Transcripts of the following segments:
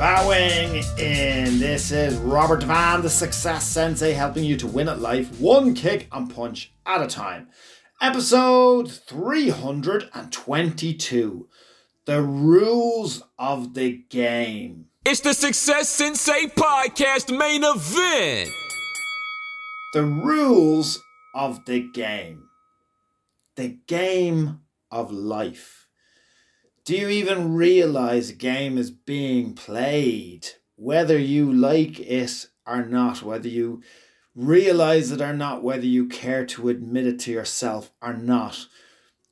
Bowing in. This is Robert Devane, the Success Sensei, helping you to win at life one kick and punch at a time. Episode 322 The Rules of the Game. It's the Success Sensei Podcast main event. The rules of the game. The game of life. Do you even realize a game is being played? Whether you like it or not, whether you realize it or not, whether you care to admit it to yourself or not.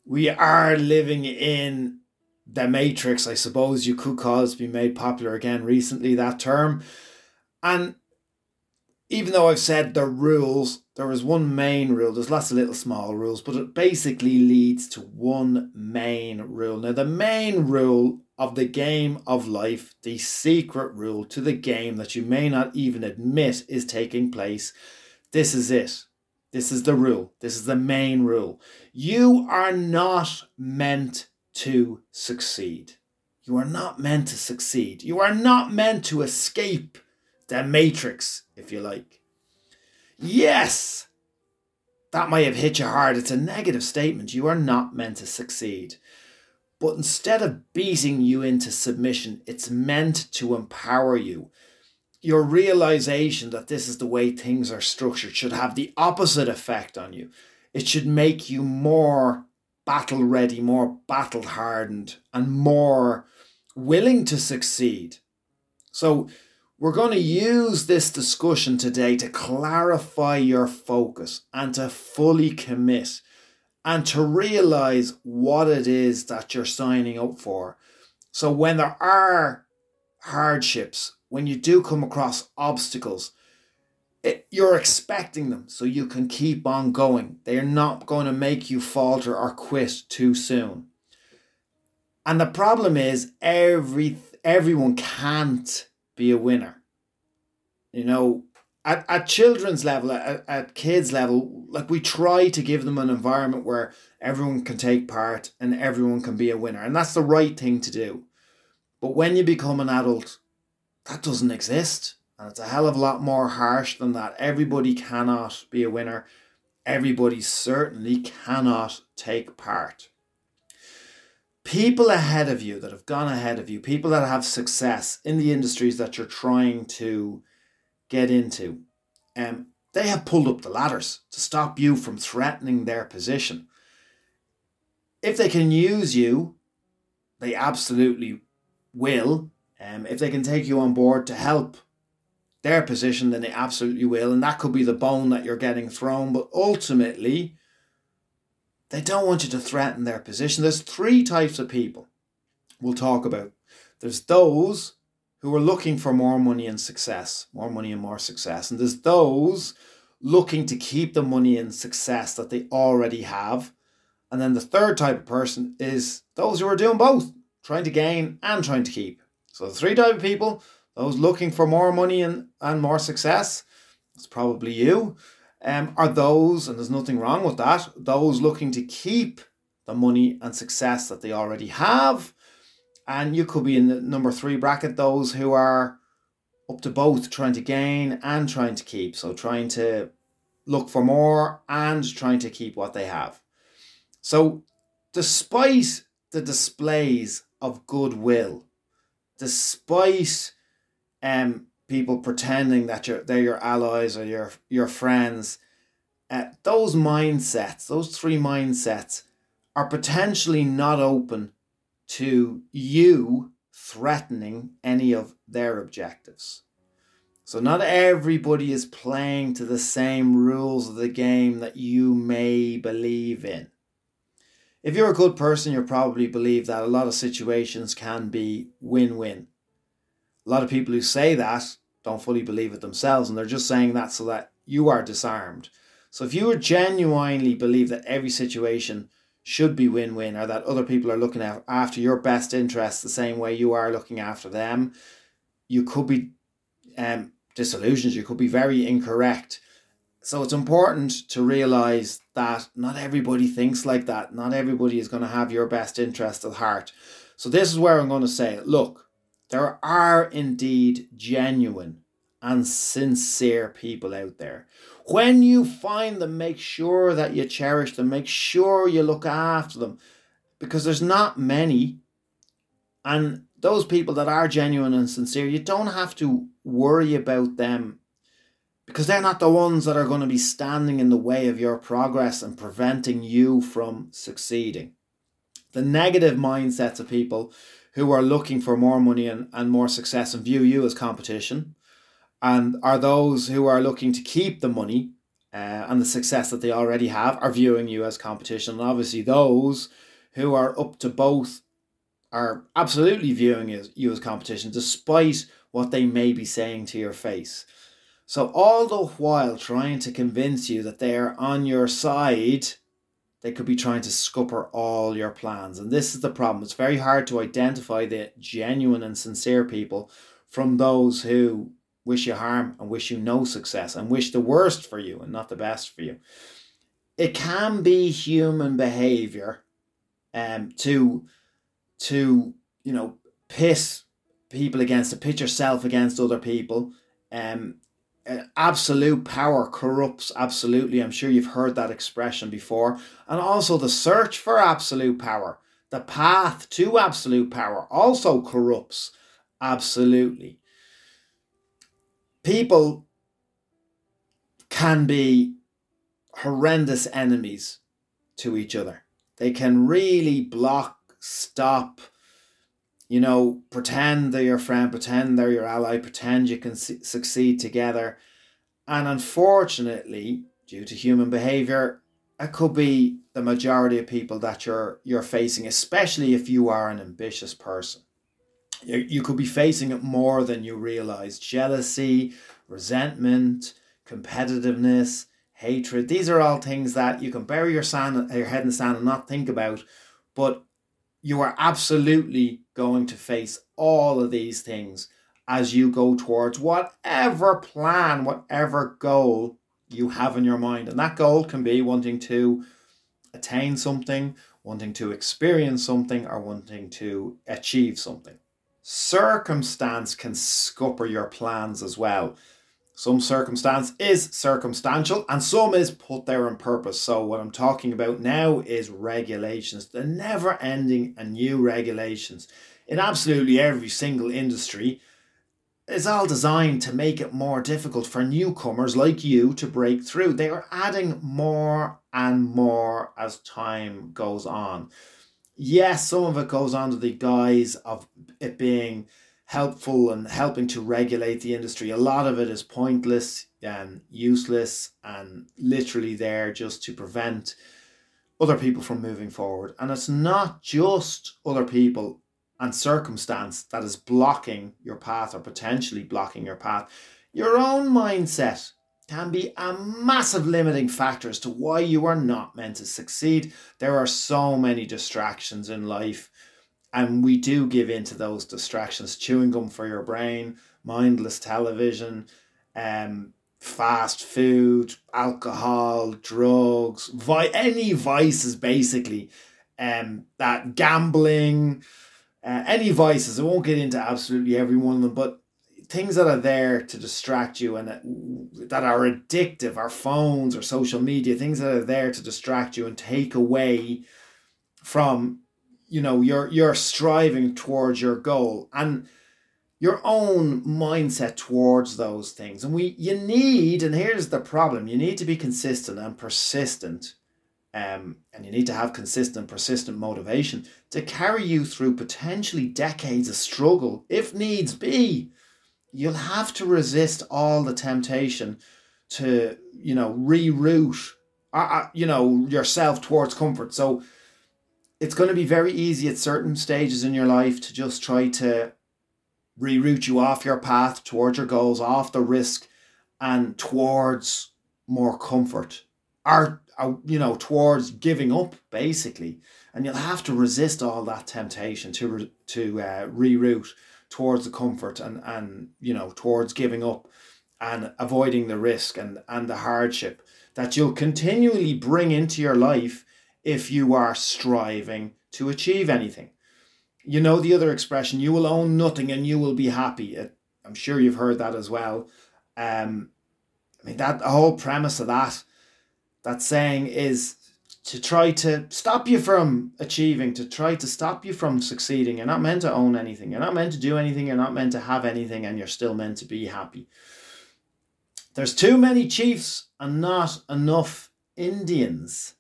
We are living in the Matrix, I suppose you could call it, been made popular again recently, that term. And even though I've said the rules, there is one main rule. There's lots of little small rules, but it basically leads to one main rule. Now, the main rule of the game of life, the secret rule to the game that you may not even admit is taking place, this is it. This is the rule. This is the main rule. You are not meant to succeed. You are not meant to succeed. You are not meant to escape the matrix, if you like. Yes, that may have hit you hard. It's a negative statement. You are not meant to succeed. But instead of beating you into submission, it's meant to empower you. Your realization that this is the way things are structured should have the opposite effect on you. It should make you more battle ready, more battle hardened, and more willing to succeed. So, we're going to use this discussion today to clarify your focus and to fully commit and to realize what it is that you're signing up for. So, when there are hardships, when you do come across obstacles, it, you're expecting them so you can keep on going. They are not going to make you falter or quit too soon. And the problem is every everyone can't be a winner. You know, at, at children's level, at, at kids' level, like we try to give them an environment where everyone can take part and everyone can be a winner. And that's the right thing to do. But when you become an adult, that doesn't exist. And it's a hell of a lot more harsh than that. Everybody cannot be a winner. Everybody certainly cannot take part people ahead of you that have gone ahead of you, people that have success in the industries that you're trying to get into, um, they have pulled up the ladders to stop you from threatening their position. If they can use you, they absolutely will. Um, if they can take you on board to help their position, then they absolutely will. And that could be the bone that you're getting thrown. But ultimately, they don't want you to threaten their position. There's three types of people we'll talk about. There's those who are looking for more money and success, more money and more success. And there's those looking to keep the money and success that they already have. And then the third type of person is those who are doing both, trying to gain and trying to keep. So the three type of people, those looking for more money and, and more success, it's probably you um, are those, and there's nothing wrong with that, those looking to keep the money and success that they already have. And you could be in the number three bracket, those who are up to both trying to gain and trying to keep. So trying to look for more and trying to keep what they have. So, despite the displays of goodwill, despite um, people pretending that you're they're your allies or your your friends. Uh, those mindsets, those three mindsets, are potentially not open to you threatening any of their objectives. So, not everybody is playing to the same rules of the game that you may believe in. If you're a good person, you probably believe that a lot of situations can be win win. A lot of people who say that don't fully believe it themselves, and they're just saying that so that you are disarmed, So if you genuinely believe that every situation should be win-win or that other people are looking after your best interests the same way you are looking after them, you could be um, disillusioned. You could be very incorrect. So it's important to realize that not everybody thinks like that. Not everybody is going to have your best interest at heart. So this is where I'm going to say, look, there are indeed genuine and sincere people out there. When you find them, make sure that you cherish them, make sure you look after them because there's not many. And those people that are genuine and sincere, you don't have to worry about them because they're not the ones that are going to be standing in the way of your progress and preventing you from succeeding. The negative mindsets of people who are looking for more money and, and more success and view you as competition and are those who are looking to keep the money uh, and the success that they already have are viewing you as competition. And obviously, those who are up to both are absolutely viewing you as competition, despite what they may be saying to your face. So, all the while trying to convince you that they are on your side, they could be trying to scupper all your plans. And this is the problem. It's very hard to identify the genuine and sincere people from those who wish you harm and wish you no success and wish the worst for you and not the best for you. It can be human behavior um, to to you know piss people against to pit yourself against other people. Um, Uh, absolute power corrupts absolutely. I'm sure you've heard that expression before. And also the search for absolute power, the path to absolute power also corrupts absolutely people can be horrendous enemies to each other. They can really block, stop, you know, pretend they're your friend, pretend they're your ally, pretend you can su- succeed together. And unfortunately, due to human behavior, it could be the majority of people that you're you're facing, especially if you are an ambitious person you, you could be facing it more than you realize jealousy, resentment, competitiveness, hatred. These are all things that you can bury your, sand, your head in the sand and not think about, but you are absolutely going to face all of these things as you go towards whatever plan, whatever goal you have in your mind. And that goal can be wanting to attain something, wanting to experience something, or wanting to achieve something circumstance can scupper your plans as well. Some circumstance is circumstantial and some is put there on purpose. So, what I'm talking about now is regulations, the never ending and new regulations in absolutely every single industry. It's all designed to make it more difficult for newcomers like you to break through. They are adding more and more as time goes on yes, some of it goes under the guise of it being helpful and helping to regulate the industry. A lot of it is pointless and useless and literally there just to prevent other people from moving forward. And it's not just other people and circumstance that is blocking your path or potentially blocking your path. Your own mindset can be a massive limiting factor as to why you are not meant to succeed. There are so many distractions in life, and we do give in to those distractions. Chewing gum for your brain, mindless television, um, fast food, alcohol, drugs, vi- any vices basically, um, that gambling, uh, any vices. I won't get into absolutely every one of them, but things that are there to distract you and that are addictive, our phones or social media, things that are there to distract you and take away from you know you're you're striving towards your goal and your own mindset towards those things. And we you need and here's the problem you need to be consistent and persistent um, and you need to have consistent persistent motivation to carry you through potentially decades of struggle if needs be. You'll have to resist all the temptation to you know reroute uh, uh, you know yourself towards comfort. So it's going to be very easy at certain stages in your life to just try to reroute you off your path towards your goals off the risk and towards more comfort. Are, are you know towards giving up basically, and you'll have to resist all that temptation to to uh, reroute towards the comfort and and you know towards giving up and avoiding the risk and and the hardship that you'll continually bring into your life if you are striving to achieve anything. You know the other expression, you will own nothing and you will be happy. I'm sure you've heard that as well. Um, I mean, that the whole premise of that, that saying is to try to stop you from achieving, to try to stop you from succeeding. You're not meant to own anything. You're not meant to do anything. You're not meant to have anything, and you're still meant to be happy. There's too many chiefs and not enough Indians.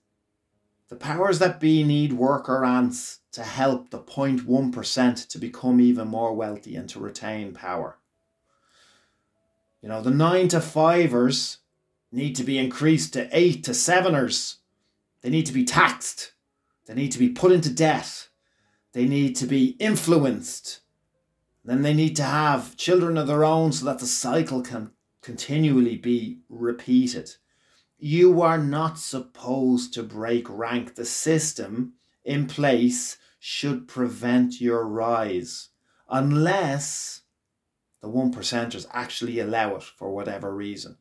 The powers that be need worker ants to help the 0.1% to become even more wealthy and to retain power. You know, the 9 to 5ers need to be increased to 8 to 7ers. They need to be taxed. They need to be put into debt. They need to be influenced. Then they need to have children of their own so that the cycle can continually be repeated. You are not supposed to break rank. The system in place should prevent your rise unless the one percenters actually allow it for whatever reason.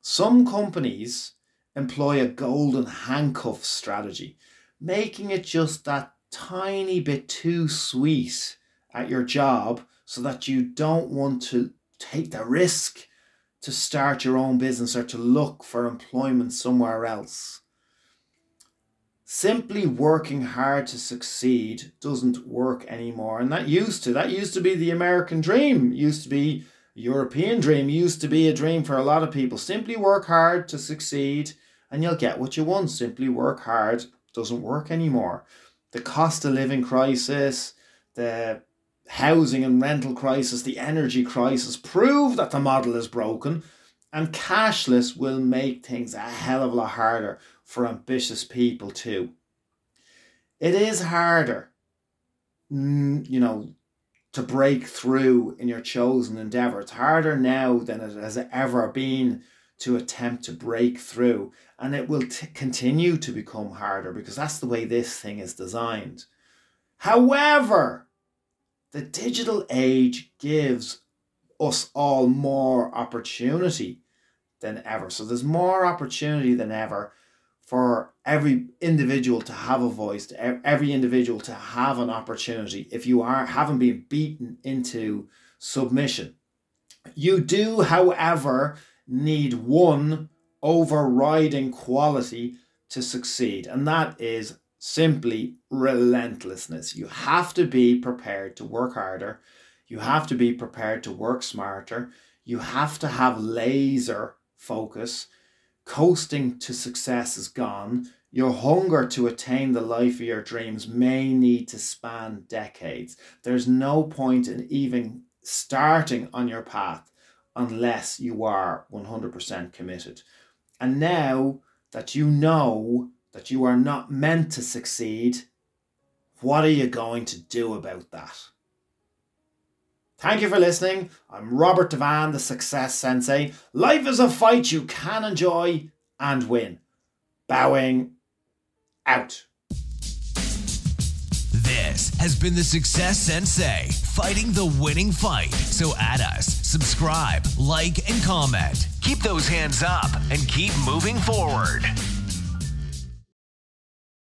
Some companies employ a golden handcuff strategy, making it just that tiny bit too sweet at your job so that you don't want to take the risk to start your own business or to look for employment somewhere else. Simply working hard to succeed doesn't work anymore. And that used to, that used to be the American dream, used to be European dream, used to be a dream for a lot of people. Simply work hard to succeed and you'll get what you want. Simply work hard doesn't work anymore. The cost of living crisis, the housing and rental crisis, the energy crisis prove that the model is broken, and cashless will make things a hell of a lot harder for ambitious people too. It is harder, mm, you know, to break through in your chosen endeavor. It's harder now than it has ever been to attempt to break through, and it will t- continue to become harder because that's the way this thing is designed. However, the digital age gives us all more opportunity than ever. So there's more opportunity than ever for every individual to have a voice, to every individual to have an opportunity. If you are haven't been beaten into submission, you do, however, need one overriding quality to succeed, and that is simply relentlessness. You have to be prepared to work harder. You have to be prepared to work smarter. You have to have laser focus. Coasting to success is gone. Your hunger to attain the life of your dreams may need to span decades. There's no point in even starting on your path unless you are 100% committed. And now that you know that you are not meant to succeed, what are you going to do about that? Thank you for listening. I'm Robert Devane, the Success Sensei. Life is a fight you can enjoy and win. Bowing out. This has been the Success Sensei, fighting the winning fight. So add us, subscribe, like, and comment. Keep those hands up and keep moving forward.